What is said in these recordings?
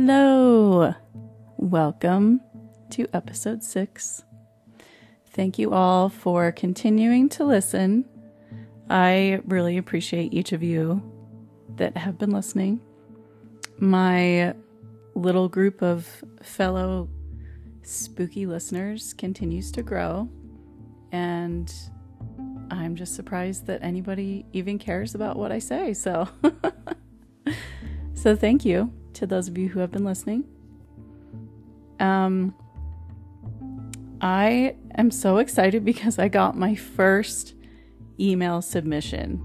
Hello. Welcome to episode six. Thank you all for continuing to listen. I really appreciate each of you that have been listening. My little group of fellow spooky listeners continues to grow, and I'm just surprised that anybody even cares about what I say. So, so thank you to those of you who have been listening. Um, I am so excited because I got my first email submission.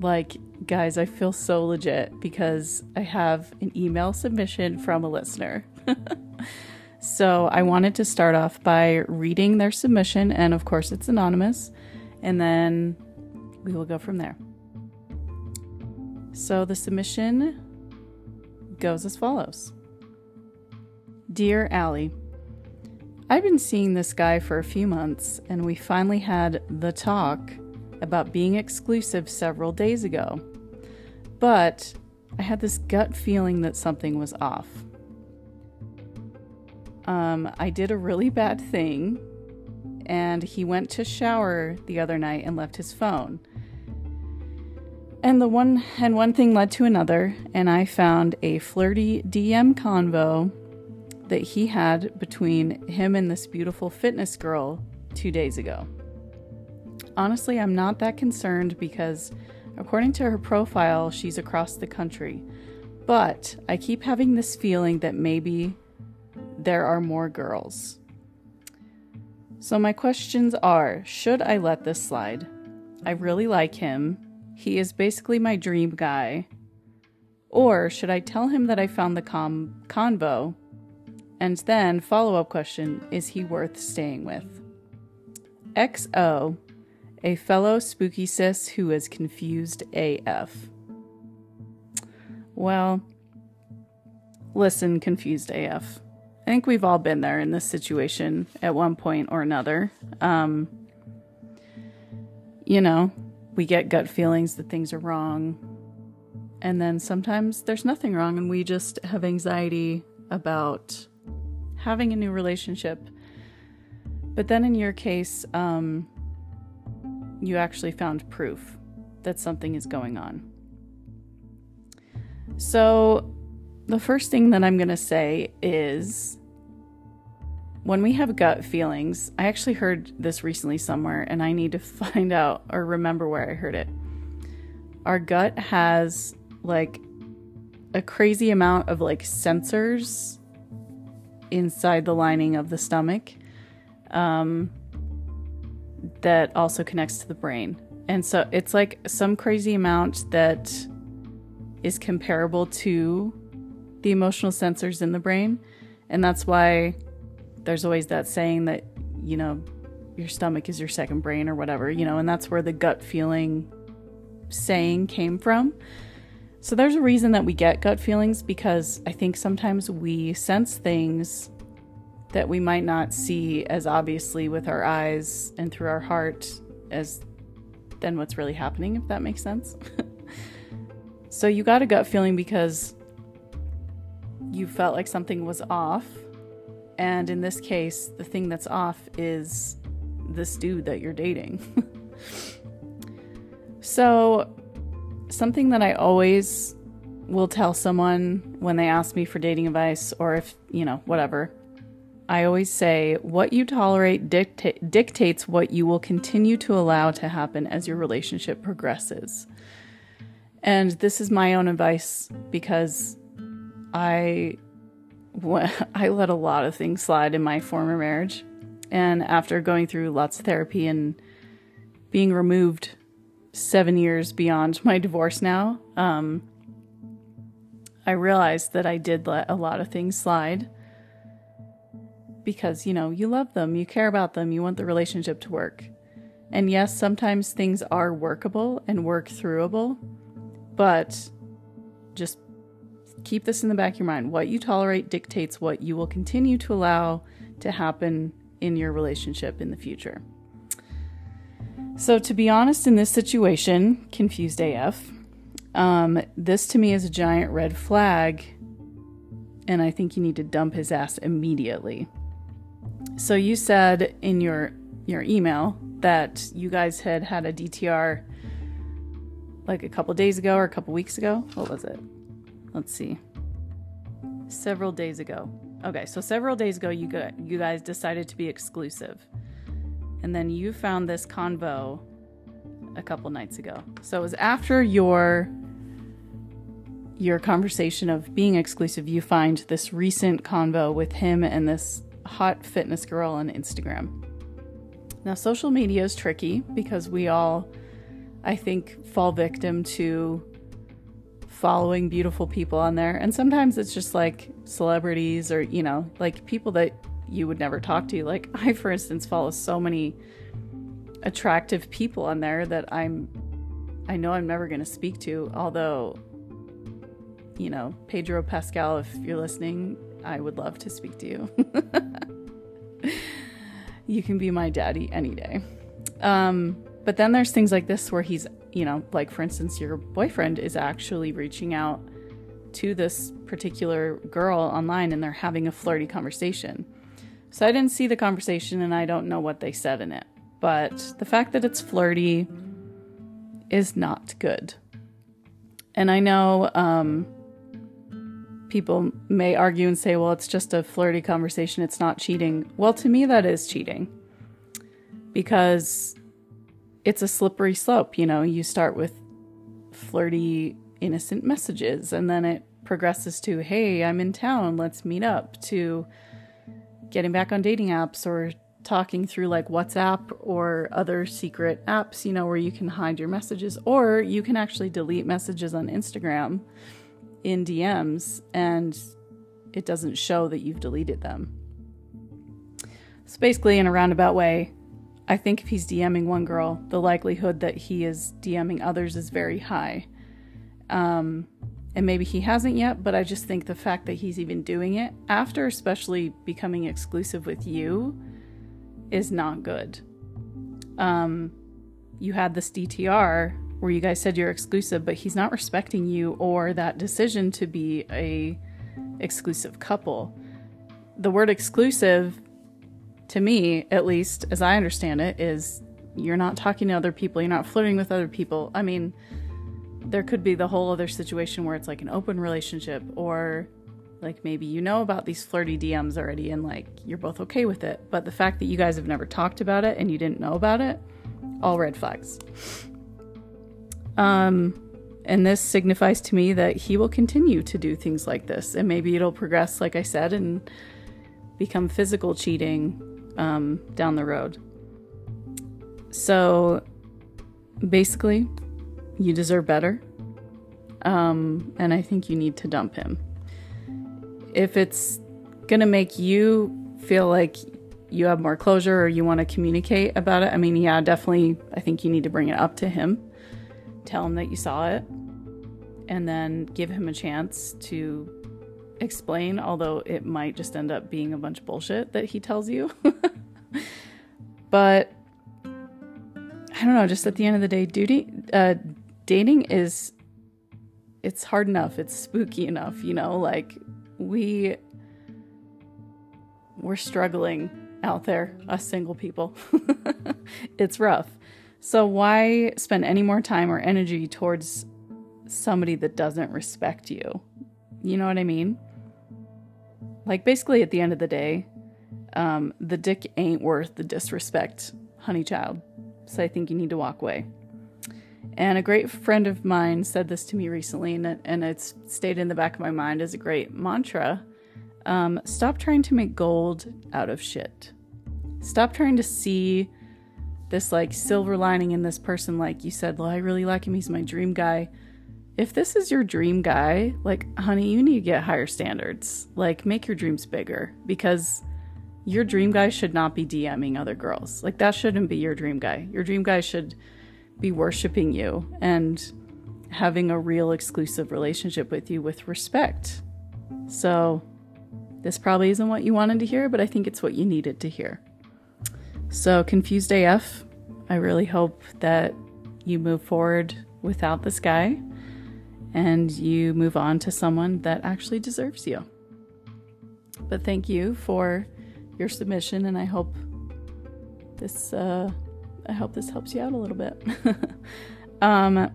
Like, guys, I feel so legit because I have an email submission from a listener. so, I wanted to start off by reading their submission, and of course, it's anonymous, and then we will go from there. So, the submission goes as follows Dear Allie, I've been seeing this guy for a few months, and we finally had the talk about being exclusive several days ago. But I had this gut feeling that something was off. Um, I did a really bad thing, and he went to shower the other night and left his phone. And the one and one thing led to another, and I found a flirty DM convo that he had between him and this beautiful fitness girl two days ago. Honestly, I'm not that concerned because, according to her profile, she's across the country. But I keep having this feeling that maybe there are more girls. So, my questions are Should I let this slide? I really like him. He is basically my dream guy. Or should I tell him that I found the com- convo? And then, follow up question Is he worth staying with? XO a fellow spooky sis who is confused AF. Well, listen, confused AF. I think we've all been there in this situation at one point or another. Um, you know, we get gut feelings that things are wrong. And then sometimes there's nothing wrong, and we just have anxiety about having a new relationship. But then in your case, um, you actually found proof that something is going on. So, the first thing that I'm going to say is when we have gut feelings, I actually heard this recently somewhere and I need to find out or remember where I heard it. Our gut has like a crazy amount of like sensors inside the lining of the stomach. Um, that also connects to the brain. And so it's like some crazy amount that is comparable to the emotional sensors in the brain. And that's why there's always that saying that, you know, your stomach is your second brain or whatever, you know, and that's where the gut feeling saying came from. So there's a reason that we get gut feelings because I think sometimes we sense things that we might not see as obviously with our eyes and through our heart as then what's really happening, if that makes sense. so you got a gut feeling because you felt like something was off. And in this case, the thing that's off is this dude that you're dating. so, something that I always will tell someone when they ask me for dating advice or if, you know, whatever, I always say what you tolerate dicta- dictates what you will continue to allow to happen as your relationship progresses. And this is my own advice because I I let a lot of things slide in my former marriage. And after going through lots of therapy and being removed seven years beyond my divorce now, um, I realized that I did let a lot of things slide because, you know, you love them, you care about them, you want the relationship to work. And yes, sometimes things are workable and work throughable, but just keep this in the back of your mind. What you tolerate dictates what you will continue to allow to happen in your relationship in the future. So, to be honest, in this situation, confused AF, um, this to me is a giant red flag And I think you need to dump his ass immediately. So you said in your your email that you guys had had a DTR like a couple days ago or a couple weeks ago. What was it? Let's see. Several days ago. Okay, so several days ago you got, you guys decided to be exclusive. And then you found this convo a couple nights ago. So it was after your your conversation of being exclusive, you find this recent convo with him and this hot fitness girl on Instagram. Now, social media is tricky because we all, I think, fall victim to following beautiful people on there. And sometimes it's just like celebrities or, you know, like people that you would never talk to. Like, I, for instance, follow so many attractive people on there that I'm, I know I'm never going to speak to. Although, you know, Pedro Pascal, if you're listening, I would love to speak to you. you can be my daddy any day. Um, but then there's things like this where he's, you know, like for instance, your boyfriend is actually reaching out to this particular girl online and they're having a flirty conversation. So I didn't see the conversation and I don't know what they said in it. But the fact that it's flirty is not good. And I know um, people may argue and say, well, it's just a flirty conversation, it's not cheating. Well, to me, that is cheating because it's a slippery slope. You know, you start with flirty, innocent messages, and then it progresses to, hey, I'm in town, let's meet up, to getting back on dating apps or talking through like WhatsApp or other secret apps, you know, where you can hide your messages, or you can actually delete messages on Instagram in DMs and it doesn't show that you've deleted them. So basically, in a roundabout way, I think if he's DMing one girl, the likelihood that he is DMing others is very high. Um, and maybe he hasn't yet, but I just think the fact that he's even doing it after, especially becoming exclusive with you, is not good. Um, you had this DTR where you guys said you're exclusive, but he's not respecting you or that decision to be a exclusive couple. The word exclusive to me, at least as I understand it, is you're not talking to other people, you're not flirting with other people. I mean, there could be the whole other situation where it's like an open relationship or like maybe you know about these flirty DMs already and like you're both okay with it. But the fact that you guys have never talked about it and you didn't know about it, all red flags. Um, and this signifies to me that he will continue to do things like this. And maybe it'll progress, like I said, and become physical cheating um, down the road. So basically, you deserve better. Um, and I think you need to dump him. If it's going to make you feel like you have more closure or you want to communicate about it, I mean, yeah, definitely, I think you need to bring it up to him tell him that you saw it, and then give him a chance to explain, although it might just end up being a bunch of bullshit that he tells you. but I don't know, just at the end of the day, duty uh, dating is it's hard enough, it's spooky enough, you know, like we we're struggling out there, us single people. it's rough. So, why spend any more time or energy towards somebody that doesn't respect you? You know what I mean? Like, basically, at the end of the day, um, the dick ain't worth the disrespect, honey child. So, I think you need to walk away. And a great friend of mine said this to me recently, and, it, and it's stayed in the back of my mind as a great mantra. Um, stop trying to make gold out of shit. Stop trying to see this like silver lining in this person like you said well i really like him he's my dream guy if this is your dream guy like honey you need to get higher standards. Like make your dreams bigger because your dream guy should not be dming other girls. Like that shouldn't be your dream guy. Your dream guy should be worshiping you and having a real exclusive relationship with you with respect. So this probably isn't what you wanted to hear but i think it's what you needed to hear. So, Confused AF, I really hope that you move forward without this guy and you move on to someone that actually deserves you. But thank you for your submission, and I hope this uh, I hope this helps you out a little bit. um,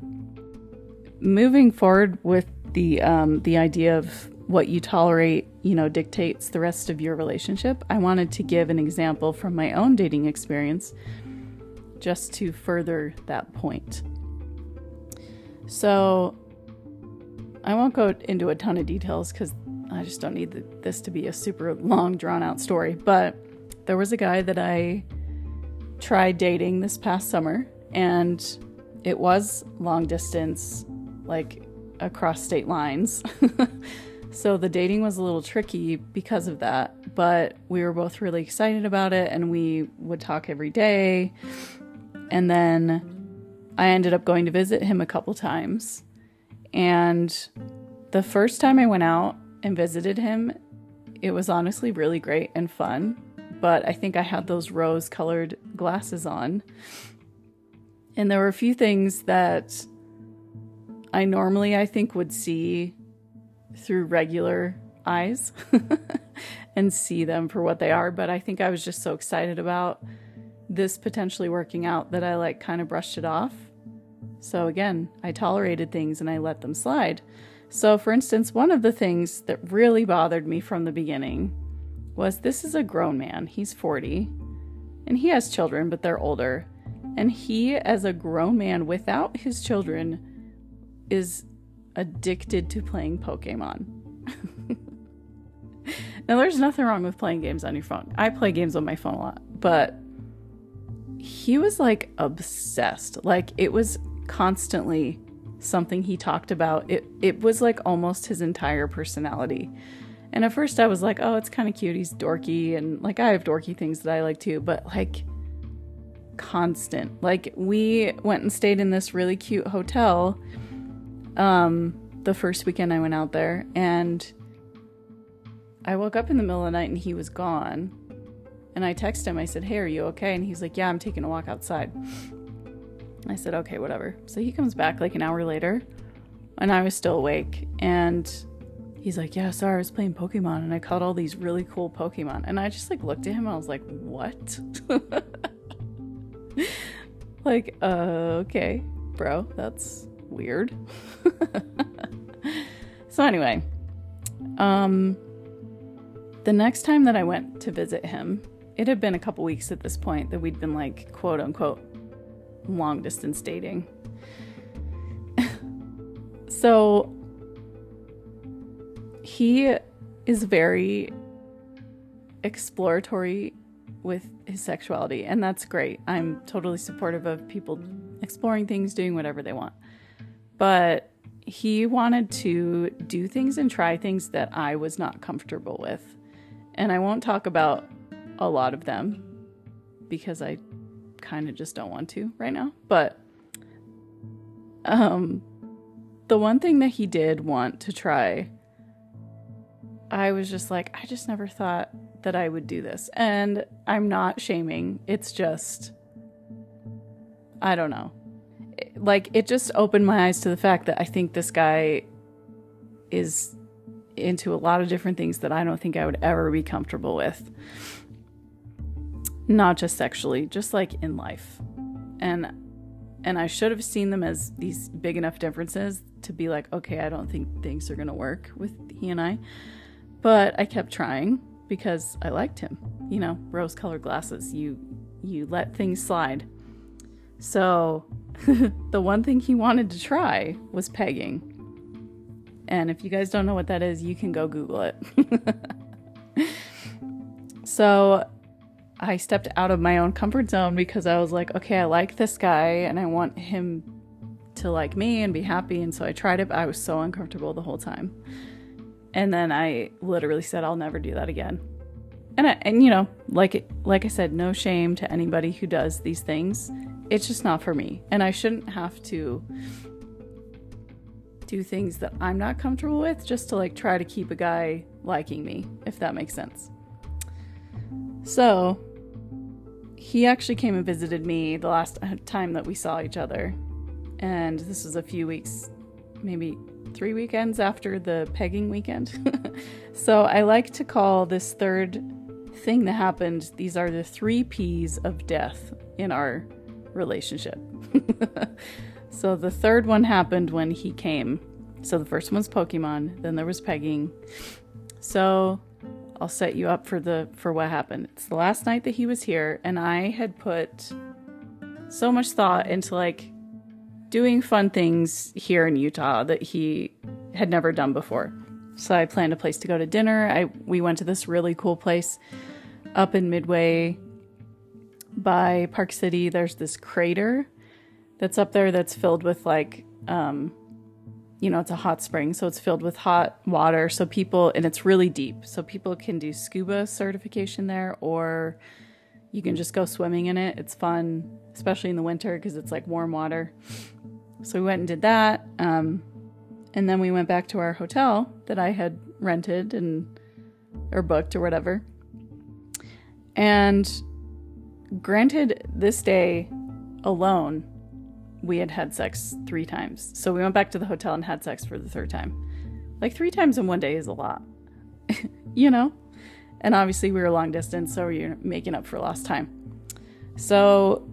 moving forward with the um, the idea of what you tolerate, you know, dictates the rest of your relationship. I wanted to give an example from my own dating experience, just to further that point. So, I won't go into a ton of details because I just don't need this to be a super long, drawn out story. But there was a guy that I tried dating this past summer, and it was long distance, like across state lines. so the dating was a little tricky because of that, but we were both really excited about it and we would talk every day. And then I ended up going to visit him a couple times. And the first time I went out and visited him, it was honestly really great and fun but I think I had those rose colored glasses on. And there were a few things that I normally, I think, would see through regular eyes and see them for what they are. But I think I was just so excited about this potentially working out that I like kind of brushed it off. So again, I tolerated things and I let them slide. So, for instance, one of the things that really bothered me from the beginning was this is a grown man. He's 40 and he has children, but they're older. And he, as a grown man without his children, is addicted to playing Pokemon. now, there's nothing wrong with playing games on your phone. I play games on my phone a lot, but he was like obsessed. Like, it was constantly something he talked about. It, it was like almost his entire personality. And at first I was like, oh, it's kind of cute. He's dorky. And like, I have dorky things that I like too. But like, constant. Like, we went and stayed in this really cute hotel um, the first weekend I went out there. And I woke up in the middle of the night and he was gone. And I texted him. I said, hey, are you okay? And he's like, yeah, I'm taking a walk outside. I said, okay, whatever. So he comes back like an hour later. And I was still awake. And he's like, Yeah, sorry, I was playing Pokemon and I caught all these really cool Pokemon. And I just like looked at him and I was like, What? like, uh, okay, bro, that's weird. so, anyway, um, the next time that I went to visit him, it had been a couple weeks at this point that we'd been like, quote unquote, long distance dating. so he is very exploratory with his sexuality, and that's great. I'm totally supportive of people exploring things, doing whatever they want. But he wanted to do things and try things that I was not comfortable with. And I won't talk about a lot of them because I kind of just don't want to right now. But um the one thing that he did want to try I was just like, I just never thought that I would do this. And I'm not shaming. It's just, I don't know. Like, it just opened my eyes to the fact that I think this guy is into a lot of different things that I don't think I would ever be comfortable with. Not just sexually, just like in life. And and I should have seen them as these big enough differences to be like, okay, I don't think things are going to work with he and I. But I kept trying because I liked him. You know, rose colored glasses. You you let things slide. So the one thing he wanted to try was pegging. And if you guys don't know what that is, you can go Google it. so I stepped out of my own comfort zone because I was like, okay, I like this guy and I want him to like me and be happy. And so I tried it, but I was so uncomfortable the whole time. And then I literally said, I'll never do that again. And, I, and you know, like like I said, no shame to anybody who does these things. It's just not for me, and I shouldn't have to do things that I'm not comfortable with just to like try to keep a guy liking me, if that makes sense. So, he actually came and visited me the last time that we saw each other, and this was a few weeks maybe three weekends after the pegging weekend. so I like to call this third thing that happened, these are the three P's of death in our relationship. so the third one happened when he came. So the first one was Pokemon, then there was pegging. So I'll set you up for the for what happened. It's the last night that he was here and I had put so much thought into like doing fun things here in Utah that he had never done before. So I planned a place to go to dinner. I we went to this really cool place up in Midway by Park City. There's this crater that's up there that's filled with like um you know, it's a hot spring, so it's filled with hot water. So people, and it's really deep. So people can do scuba certification there, or you can just go swimming in it. It's fun, especially in the winter because it's like warm water. So we went and did that. Um, and then we went back to our hotel that I had rented and or booked or whatever. And granted, this day alone, we had had sex three times. So we went back to the hotel and had sex for the third time. Like three times in one day is a lot, you know? And obviously, we were long distance, so are making up for lost time. So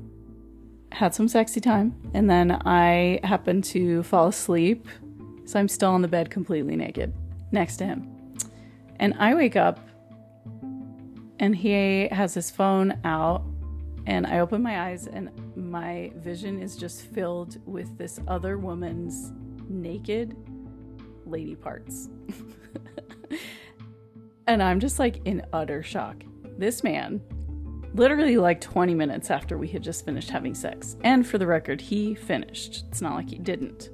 had some sexy time, and then I happened to fall asleep. So I'm still on the bed completely naked next to him. And I wake up, and he has his phone out, and I open my eyes, and my vision is just filled with this other woman's naked lady parts. and I'm just like in utter shock. This man literally like 20 minutes after we had just finished having sex. And for the record, he finished. It's not like he didn't.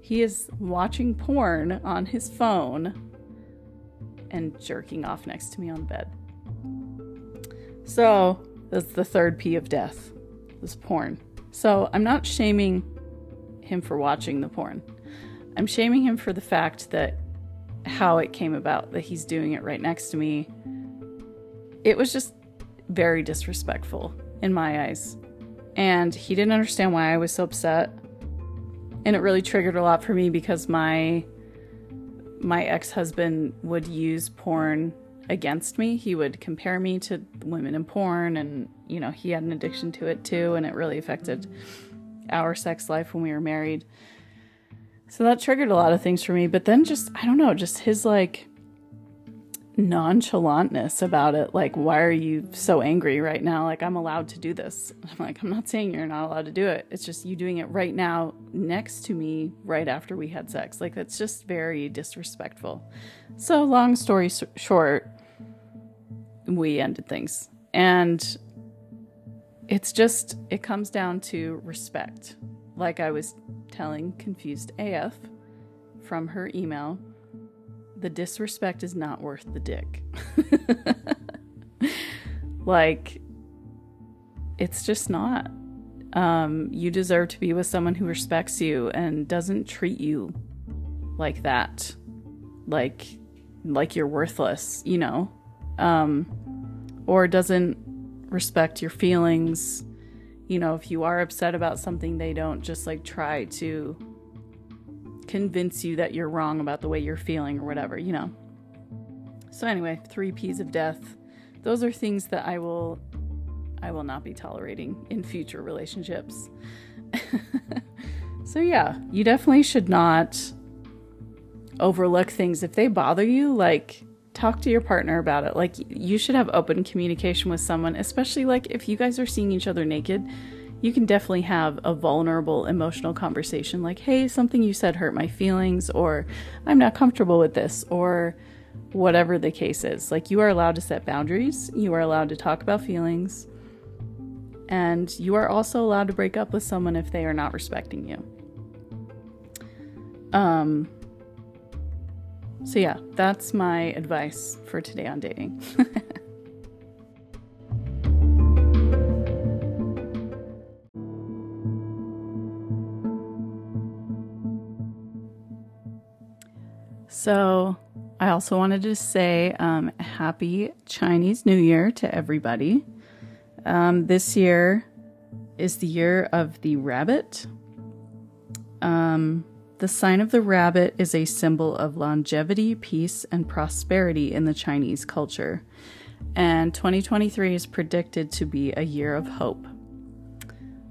He is watching porn on his phone and jerking off next to me on the bed. So, that's the third P of death. This porn. So, I'm not shaming him for watching the porn. I'm shaming him for the fact that how it came about that he's doing it right next to me. It was just very disrespectful in my eyes. And he didn't understand why I was so upset. And it really triggered a lot for me because my my ex-husband would use porn against me. He would compare me to women in porn and you know, he had an addiction to it too and it really affected our sex life when we were married. So that triggered a lot of things for me, but then just I don't know, just his like nonchalantness about it. Like, why are you so angry right now? Like, I'm allowed to do this. I'm like, I'm not saying you're not allowed to do it. It's just you doing it right now next to me right after we had sex. Like, that's just very disrespectful. So, long story short, we ended things. And it's just, it comes down to respect. Like I was telling Confused AF from her email the disrespect is not worth the dick. like, it's just not. Um, you deserve to be with someone who respects you and doesn't treat you like that, like like you're worthless, you know, um, or doesn't respect your feelings. You know, if you are upset about something, they don't just like try to convince you that you're wrong about the way you're feeling or whatever, you know. So anyway, 3 Ps of death. Those are things that I will I will not be tolerating in future relationships. so yeah, you definitely should not overlook things if they bother you, like talk to your partner about it. Like you should have open communication with someone, especially like if you guys are seeing each other naked you can definitely have a vulnerable emotional conversation like, hey, something you said hurt my feelings, or I'm not comfortable with this, or whatever the case is. Like, you are allowed to set boundaries, you are allowed to talk about feelings, and you are also allowed to break up with someone if they are not respecting you. Um, so, yeah, that's my advice for today on dating. So, I also wanted to say um, happy Chinese New Year to everybody. Um, this year is the year of the rabbit. Um, the sign of the rabbit is a symbol of longevity, peace, and prosperity in the Chinese culture. And 2023 is predicted to be a year of hope.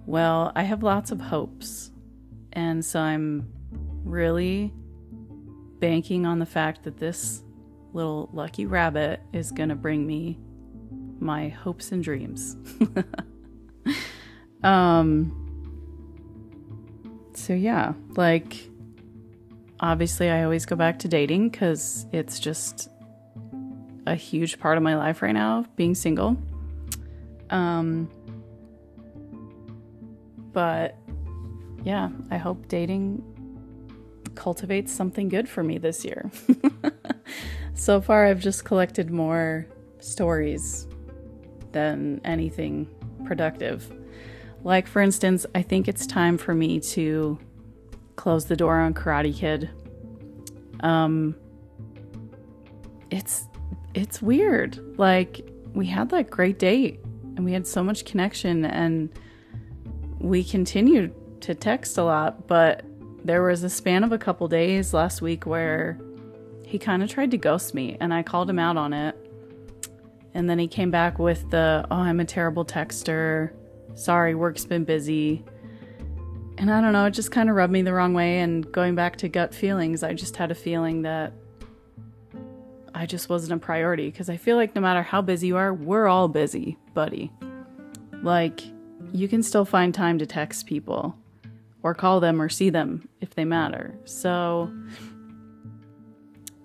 Well, I have lots of hopes. And so I'm really banking on the fact that this little lucky rabbit is going to bring me my hopes and dreams. um so yeah, like obviously I always go back to dating cuz it's just a huge part of my life right now being single. Um but yeah, I hope dating cultivates something good for me this year. so far, I've just collected more stories than anything productive. Like, for instance, I think it's time for me to close the door on Karate Kid. Um, it's it's weird. Like, we had that great date and we had so much connection and we continued to text a lot, but there was a span of a couple days last week where he kind of tried to ghost me and I called him out on it. And then he came back with the, oh, I'm a terrible texter. Sorry, work's been busy. And I don't know, it just kind of rubbed me the wrong way. And going back to gut feelings, I just had a feeling that I just wasn't a priority because I feel like no matter how busy you are, we're all busy, buddy. Like, you can still find time to text people or call them or see them if they matter. So,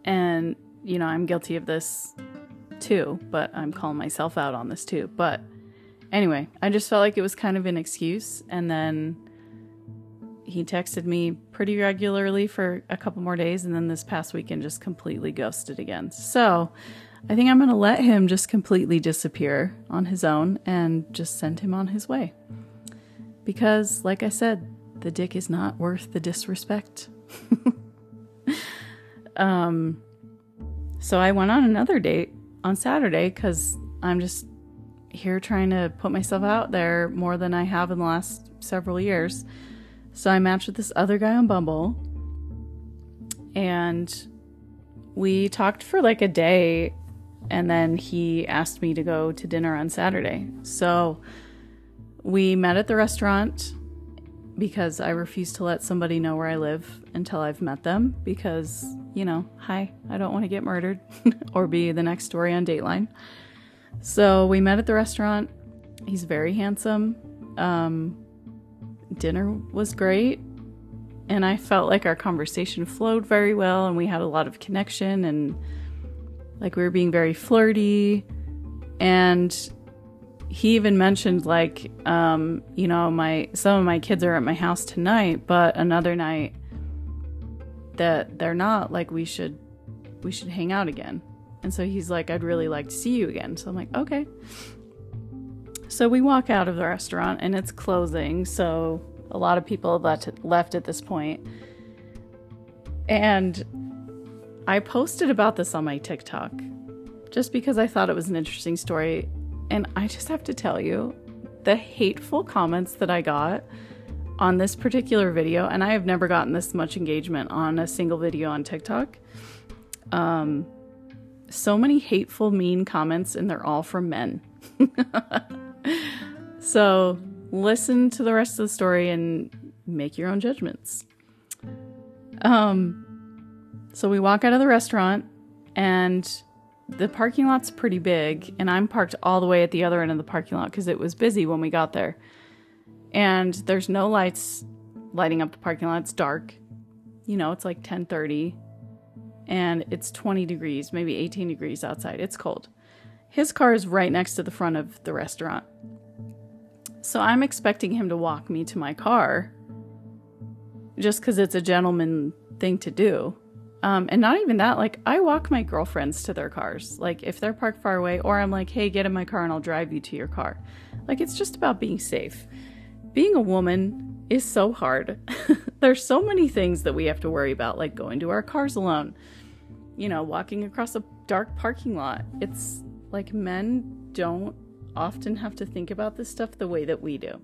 and, you know, I'm guilty of this too, but I'm calling myself out on this too. But anyway, I just felt like it was kind of an excuse. And then he texted me pretty regularly for a couple more days. And then this past weekend just completely ghosted again. So I think I'm going to let him just completely disappear on his own and just send him on his way. Because, like I said, the dick is not worth the disrespect. um, so I went on another date on Saturday because I'm just here trying to put myself out there more than I have in the last several years. So I matched with this other guy on Bumble and we talked for like a day and then he asked me to go to dinner on Saturday. So we met at the restaurant because I refuse to let somebody know where I live until I've met them because, you know, hi, I don't want to get murdered or be the next story on Dateline. So we met at the restaurant. He's very handsome. Um, dinner was great. And I felt like our conversation flowed very well and we had a lot of connection and like we were being very flirty. And he even mentioned like um, you know my some of my kids are at my house tonight but another night that they're not like we should we should hang out again. And so he's like i'd really like to see you again. So i'm like okay. So we walk out of the restaurant and it's closing so a lot of people left, left at this point. And i posted about this on my tiktok just because i thought it was an interesting story and I just have to tell you the hateful comments that I got on this particular video, and I have never gotten this much engagement on a single video on TikTok. Um, so many hateful, mean comments, and they're all from men. so listen to the rest of the story and make your own judgments. Um, so we walk out of the restaurant, and the parking lot's pretty big, and I'm parked all the way at the other end of the parking lot because it was busy when we got there. And there's no lights lighting up the parking lot. It's dark. You know, it's like 10:30 and it's 20 degrees, maybe 18 degrees outside. It's cold. His car is right next to the front of the restaurant. So I'm expecting him to walk me to my car just cuz it's a gentleman thing to do. Um, and not even that, like I walk my girlfriends to their cars. Like if they're parked far away, or I'm like, hey, get in my car and I'll drive you to your car. Like it's just about being safe. Being a woman is so hard. There's so many things that we have to worry about, like going to our cars alone, you know, walking across a dark parking lot. It's like men don't often have to think about this stuff the way that we do.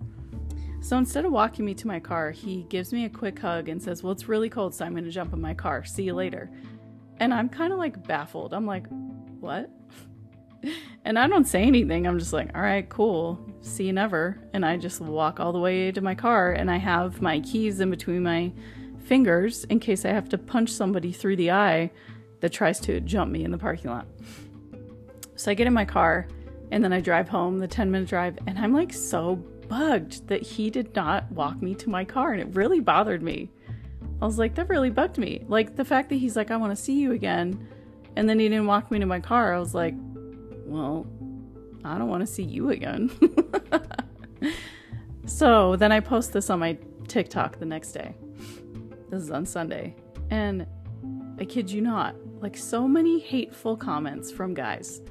So instead of walking me to my car, he gives me a quick hug and says, Well, it's really cold, so I'm going to jump in my car. See you later. And I'm kind of like baffled. I'm like, What? and I don't say anything. I'm just like, All right, cool. See you never. And I just walk all the way to my car and I have my keys in between my fingers in case I have to punch somebody through the eye that tries to jump me in the parking lot. So I get in my car and then I drive home the 10 minute drive and I'm like so bugged that he did not walk me to my car and it really bothered me. I was like, that really bugged me. Like the fact that he's like, I want to see you again. And then he didn't walk me to my car. I was like, well, I don't want to see you again. so then I post this on my TikTok the next day. This is on Sunday. And I kid you not, like so many hateful comments from guys.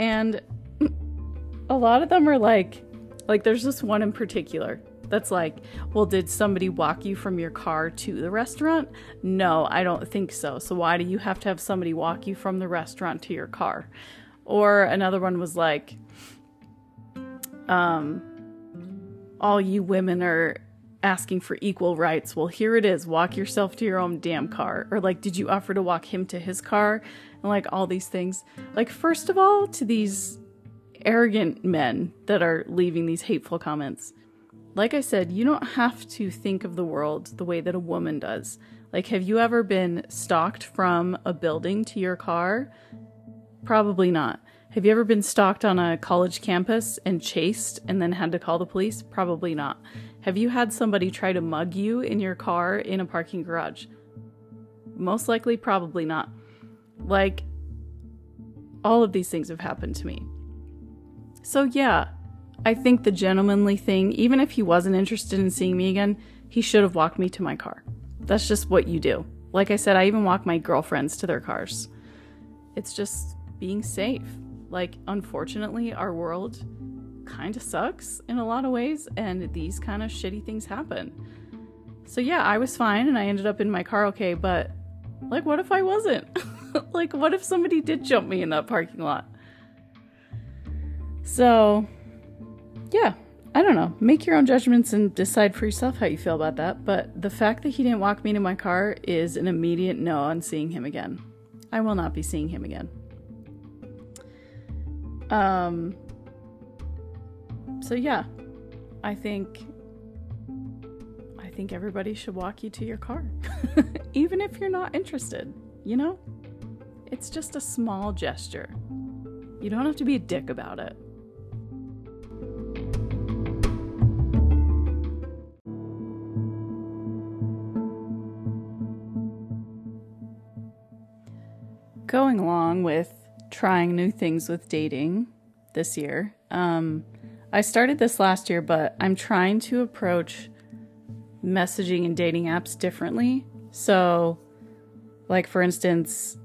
And a lot of them are like, like there's this one in particular that's like, well, did somebody walk you from your car to the restaurant? No, I don't think so. So why do you have to have somebody walk you from the restaurant to your car? Or another one was like, um, all you women are asking for equal rights. Well, here it is. Walk yourself to your own damn car. Or like, did you offer to walk him to his car? And like all these things. Like, first of all, to these arrogant men that are leaving these hateful comments. Like I said, you don't have to think of the world the way that a woman does. Like, have you ever been stalked from a building to your car? Probably not. Have you ever been stalked on a college campus and chased and then had to call the police? Probably not. Have you had somebody try to mug you in your car in a parking garage? Most likely, probably not. Like, all of these things have happened to me. So, yeah, I think the gentlemanly thing, even if he wasn't interested in seeing me again, he should have walked me to my car. That's just what you do. Like I said, I even walk my girlfriends to their cars. It's just being safe. Like, unfortunately, our world kind of sucks in a lot of ways, and these kind of shitty things happen. So, yeah, I was fine and I ended up in my car okay, but like, what if I wasn't? like, what if somebody did jump me in that parking lot? So, yeah, I don't know. Make your own judgments and decide for yourself how you feel about that. But the fact that he didn't walk me to my car is an immediate no on seeing him again. I will not be seeing him again. Um, so yeah, I think I think everybody should walk you to your car. Even if you're not interested, you know? It's just a small gesture. You don't have to be a dick about it. Going along with trying new things with dating this year. Um, I started this last year, but I'm trying to approach messaging and dating apps differently. So, like for instance,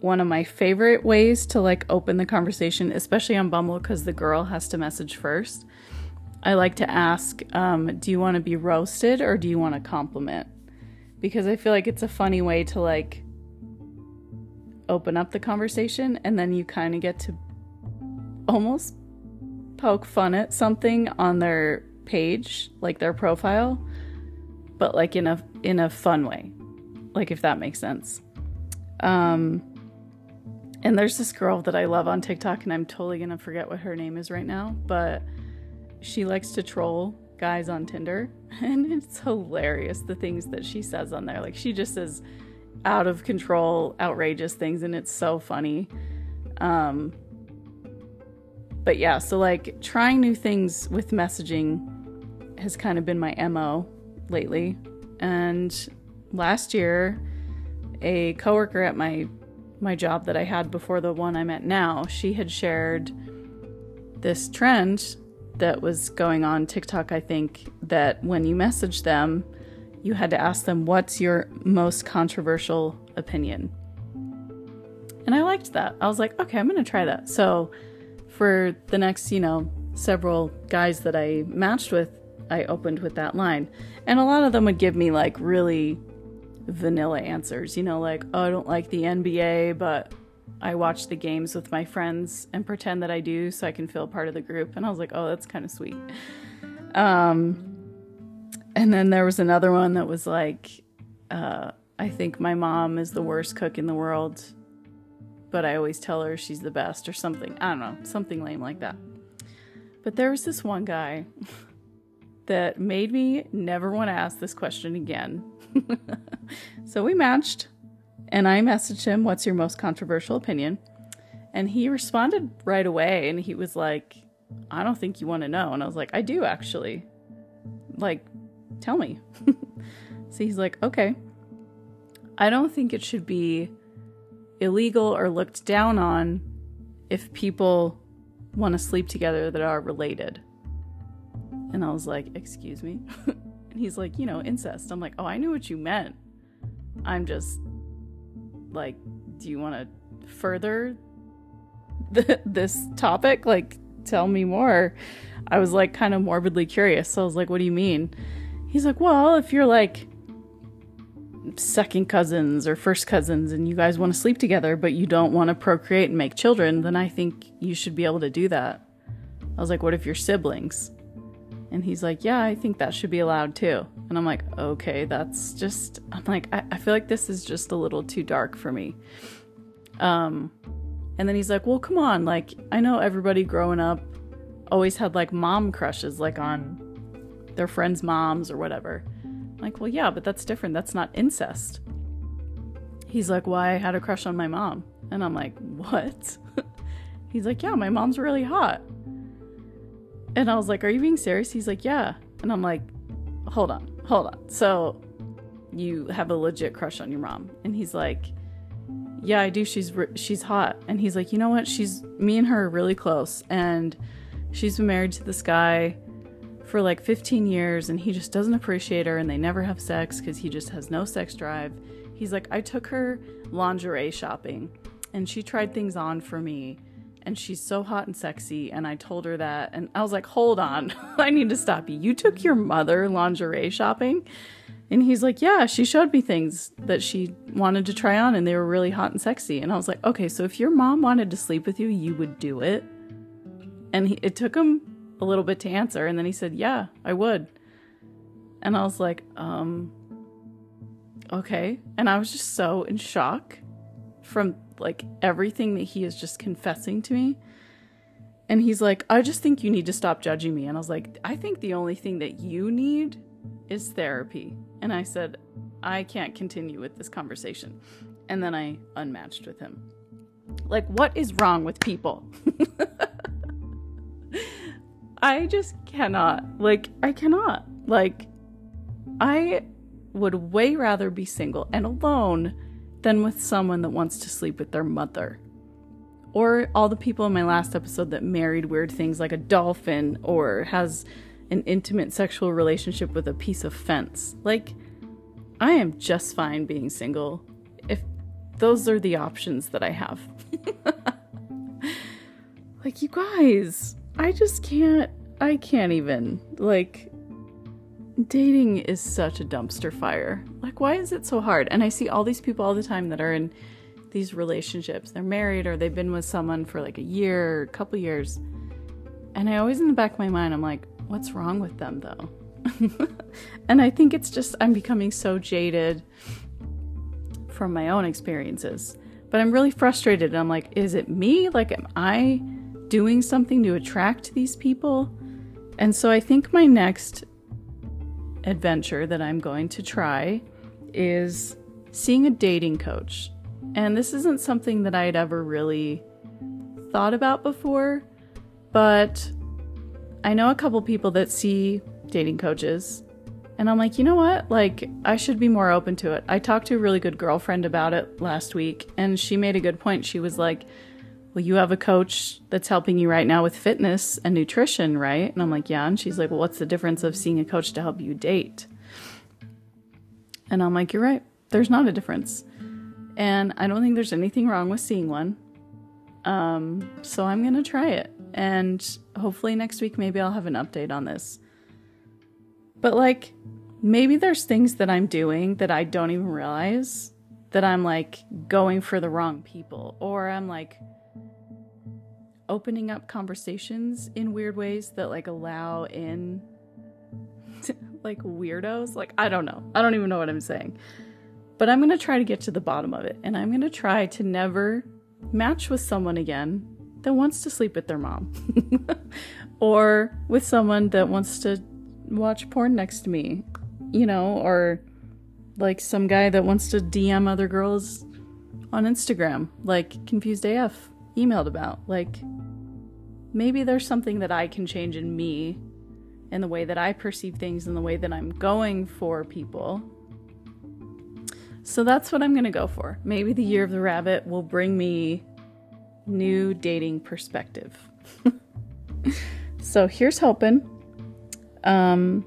one of my favorite ways to like open the conversation, especially on Bumble, because the girl has to message first. I like to ask, um, do you want to be roasted or do you want to compliment? Because I feel like it's a funny way to like open up the conversation and then you kind of get to almost poke fun at something on their page, like their profile, but like in a in a fun way. Like if that makes sense. Um and there's this girl that I love on TikTok and I'm totally going to forget what her name is right now, but she likes to troll guys on Tinder and it's hilarious the things that she says on there. Like she just says out of control, outrageous things, and it's so funny. Um, but yeah, so like trying new things with messaging has kind of been my MO lately. And last year, a coworker at my my job that I had before the one I'm at now, she had shared this trend that was going on TikTok, I think, that when you message them, you had to ask them, What's your most controversial opinion? And I liked that. I was like, Okay, I'm going to try that. So for the next, you know, several guys that I matched with, I opened with that line. And a lot of them would give me like really vanilla answers, you know, like, oh, I don't like the NBA, but I watch the games with my friends and pretend that I do so I can feel part of the group. And I was like, oh, that's kind of sweet. Um, And then there was another one that was like, uh, I think my mom is the worst cook in the world, but I always tell her she's the best or something. I don't know, something lame like that. But there was this one guy that made me never want to ask this question again. so we matched, and I messaged him, What's your most controversial opinion? And he responded right away, and he was like, I don't think you want to know. And I was like, I do actually. Like, tell me. so he's like, Okay. I don't think it should be illegal or looked down on if people want to sleep together that are related. And I was like, Excuse me? and he's like, You know, incest. I'm like, Oh, I knew what you meant. I'm just like, Do you want to further th- this topic? Like, tell me more. I was like, kind of morbidly curious. So I was like, What do you mean? He's like, Well, if you're like second cousins or first cousins and you guys want to sleep together, but you don't want to procreate and make children, then I think you should be able to do that. I was like, What if you're siblings? And he's like, Yeah, I think that should be allowed too. And I'm like, Okay, that's just, I'm like, I, I feel like this is just a little too dark for me. Um, and then he's like, Well, come on. Like, I know everybody growing up always had like mom crushes, like on their friends' moms or whatever. I'm like, Well, yeah, but that's different. That's not incest. He's like, Why well, I had a crush on my mom. And I'm like, What? he's like, Yeah, my mom's really hot. And I was like, Are you being serious? He's like, Yeah. And I'm like, Hold on, hold on. So you have a legit crush on your mom? And he's like, Yeah, I do. She's she's hot. And he's like, You know what? She's me and her are really close, and she's been married to this guy for like 15 years, and he just doesn't appreciate her, and they never have sex because he just has no sex drive. He's like, I took her lingerie shopping, and she tried things on for me and she's so hot and sexy. And I told her that. And I was like, hold on, I need to stop you. You took your mother lingerie shopping? And he's like, yeah, she showed me things that she wanted to try on and they were really hot and sexy. And I was like, okay, so if your mom wanted to sleep with you, you would do it? And he, it took him a little bit to answer. And then he said, yeah, I would. And I was like, um, okay. And I was just so in shock from like everything that he is just confessing to me. And he's like, I just think you need to stop judging me. And I was like, I think the only thing that you need is therapy. And I said, I can't continue with this conversation. And then I unmatched with him. Like, what is wrong with people? I just cannot. Like, I cannot. Like, I would way rather be single and alone than with someone that wants to sleep with their mother. Or all the people in my last episode that married weird things like a dolphin or has an intimate sexual relationship with a piece of fence. Like, I am just fine being single if those are the options that I have. like, you guys, I just can't, I can't even. Like, dating is such a dumpster fire. Like, why is it so hard? And I see all these people all the time that are in these relationships. They're married or they've been with someone for like a year, a couple years. And I always, in the back of my mind, I'm like, what's wrong with them though? and I think it's just, I'm becoming so jaded from my own experiences. But I'm really frustrated. I'm like, is it me? Like, am I doing something to attract these people? And so I think my next adventure that I'm going to try is seeing a dating coach. And this isn't something that I'd ever really thought about before, but I know a couple people that see dating coaches. And I'm like, you know what? Like, I should be more open to it. I talked to a really good girlfriend about it last week, and she made a good point. She was like, well, you have a coach that's helping you right now with fitness and nutrition, right? And I'm like, yeah. And she's like, well, what's the difference of seeing a coach to help you date? And I'm like, you're right. There's not a difference. And I don't think there's anything wrong with seeing one. Um, so I'm going to try it. And hopefully next week, maybe I'll have an update on this. But like, maybe there's things that I'm doing that I don't even realize that I'm like going for the wrong people, or I'm like opening up conversations in weird ways that like allow in like weirdos. Like, I don't know. I don't even know what I'm saying. But I'm going to try to get to the bottom of it. And I'm going to try to never match with someone again that wants to sleep with their mom or with someone that wants to watch porn next to me, you know, or like some guy that wants to DM other girls on Instagram, like Confused AF emailed about. Like, maybe there's something that I can change in me in the way that I perceive things and the way that I'm going for people. So that's what I'm going to go for. Maybe the year of the rabbit will bring me new dating perspective. so here's hoping. Um,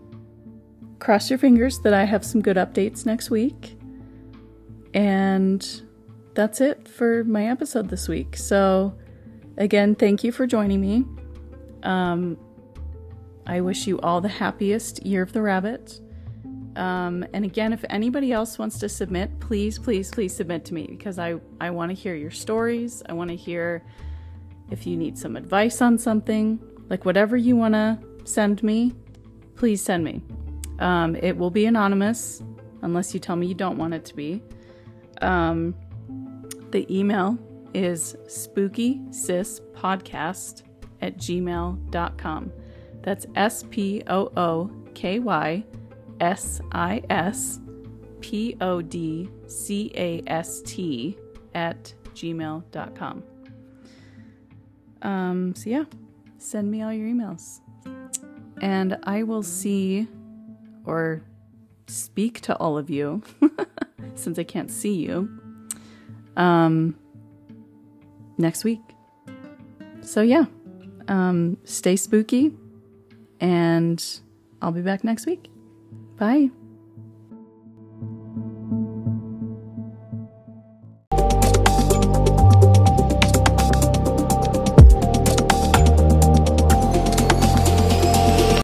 cross your fingers that I have some good updates next week. And that's it for my episode this week. So, again, thank you for joining me. Um, I wish you all the happiest year of the rabbit. Um, and again, if anybody else wants to submit, please, please, please submit to me because I, I want to hear your stories. I want to hear if you need some advice on something, like whatever you want to send me, please send me. Um, it will be anonymous unless you tell me you don't want it to be. Um, the email is spookysispodcast at gmail.com. That's S P O O K Y S I S P O D C A S T at gmail.com. Um, so, yeah, send me all your emails. And I will see or speak to all of you since I can't see you um, next week. So, yeah, um, stay spooky, and I'll be back next week. Bye.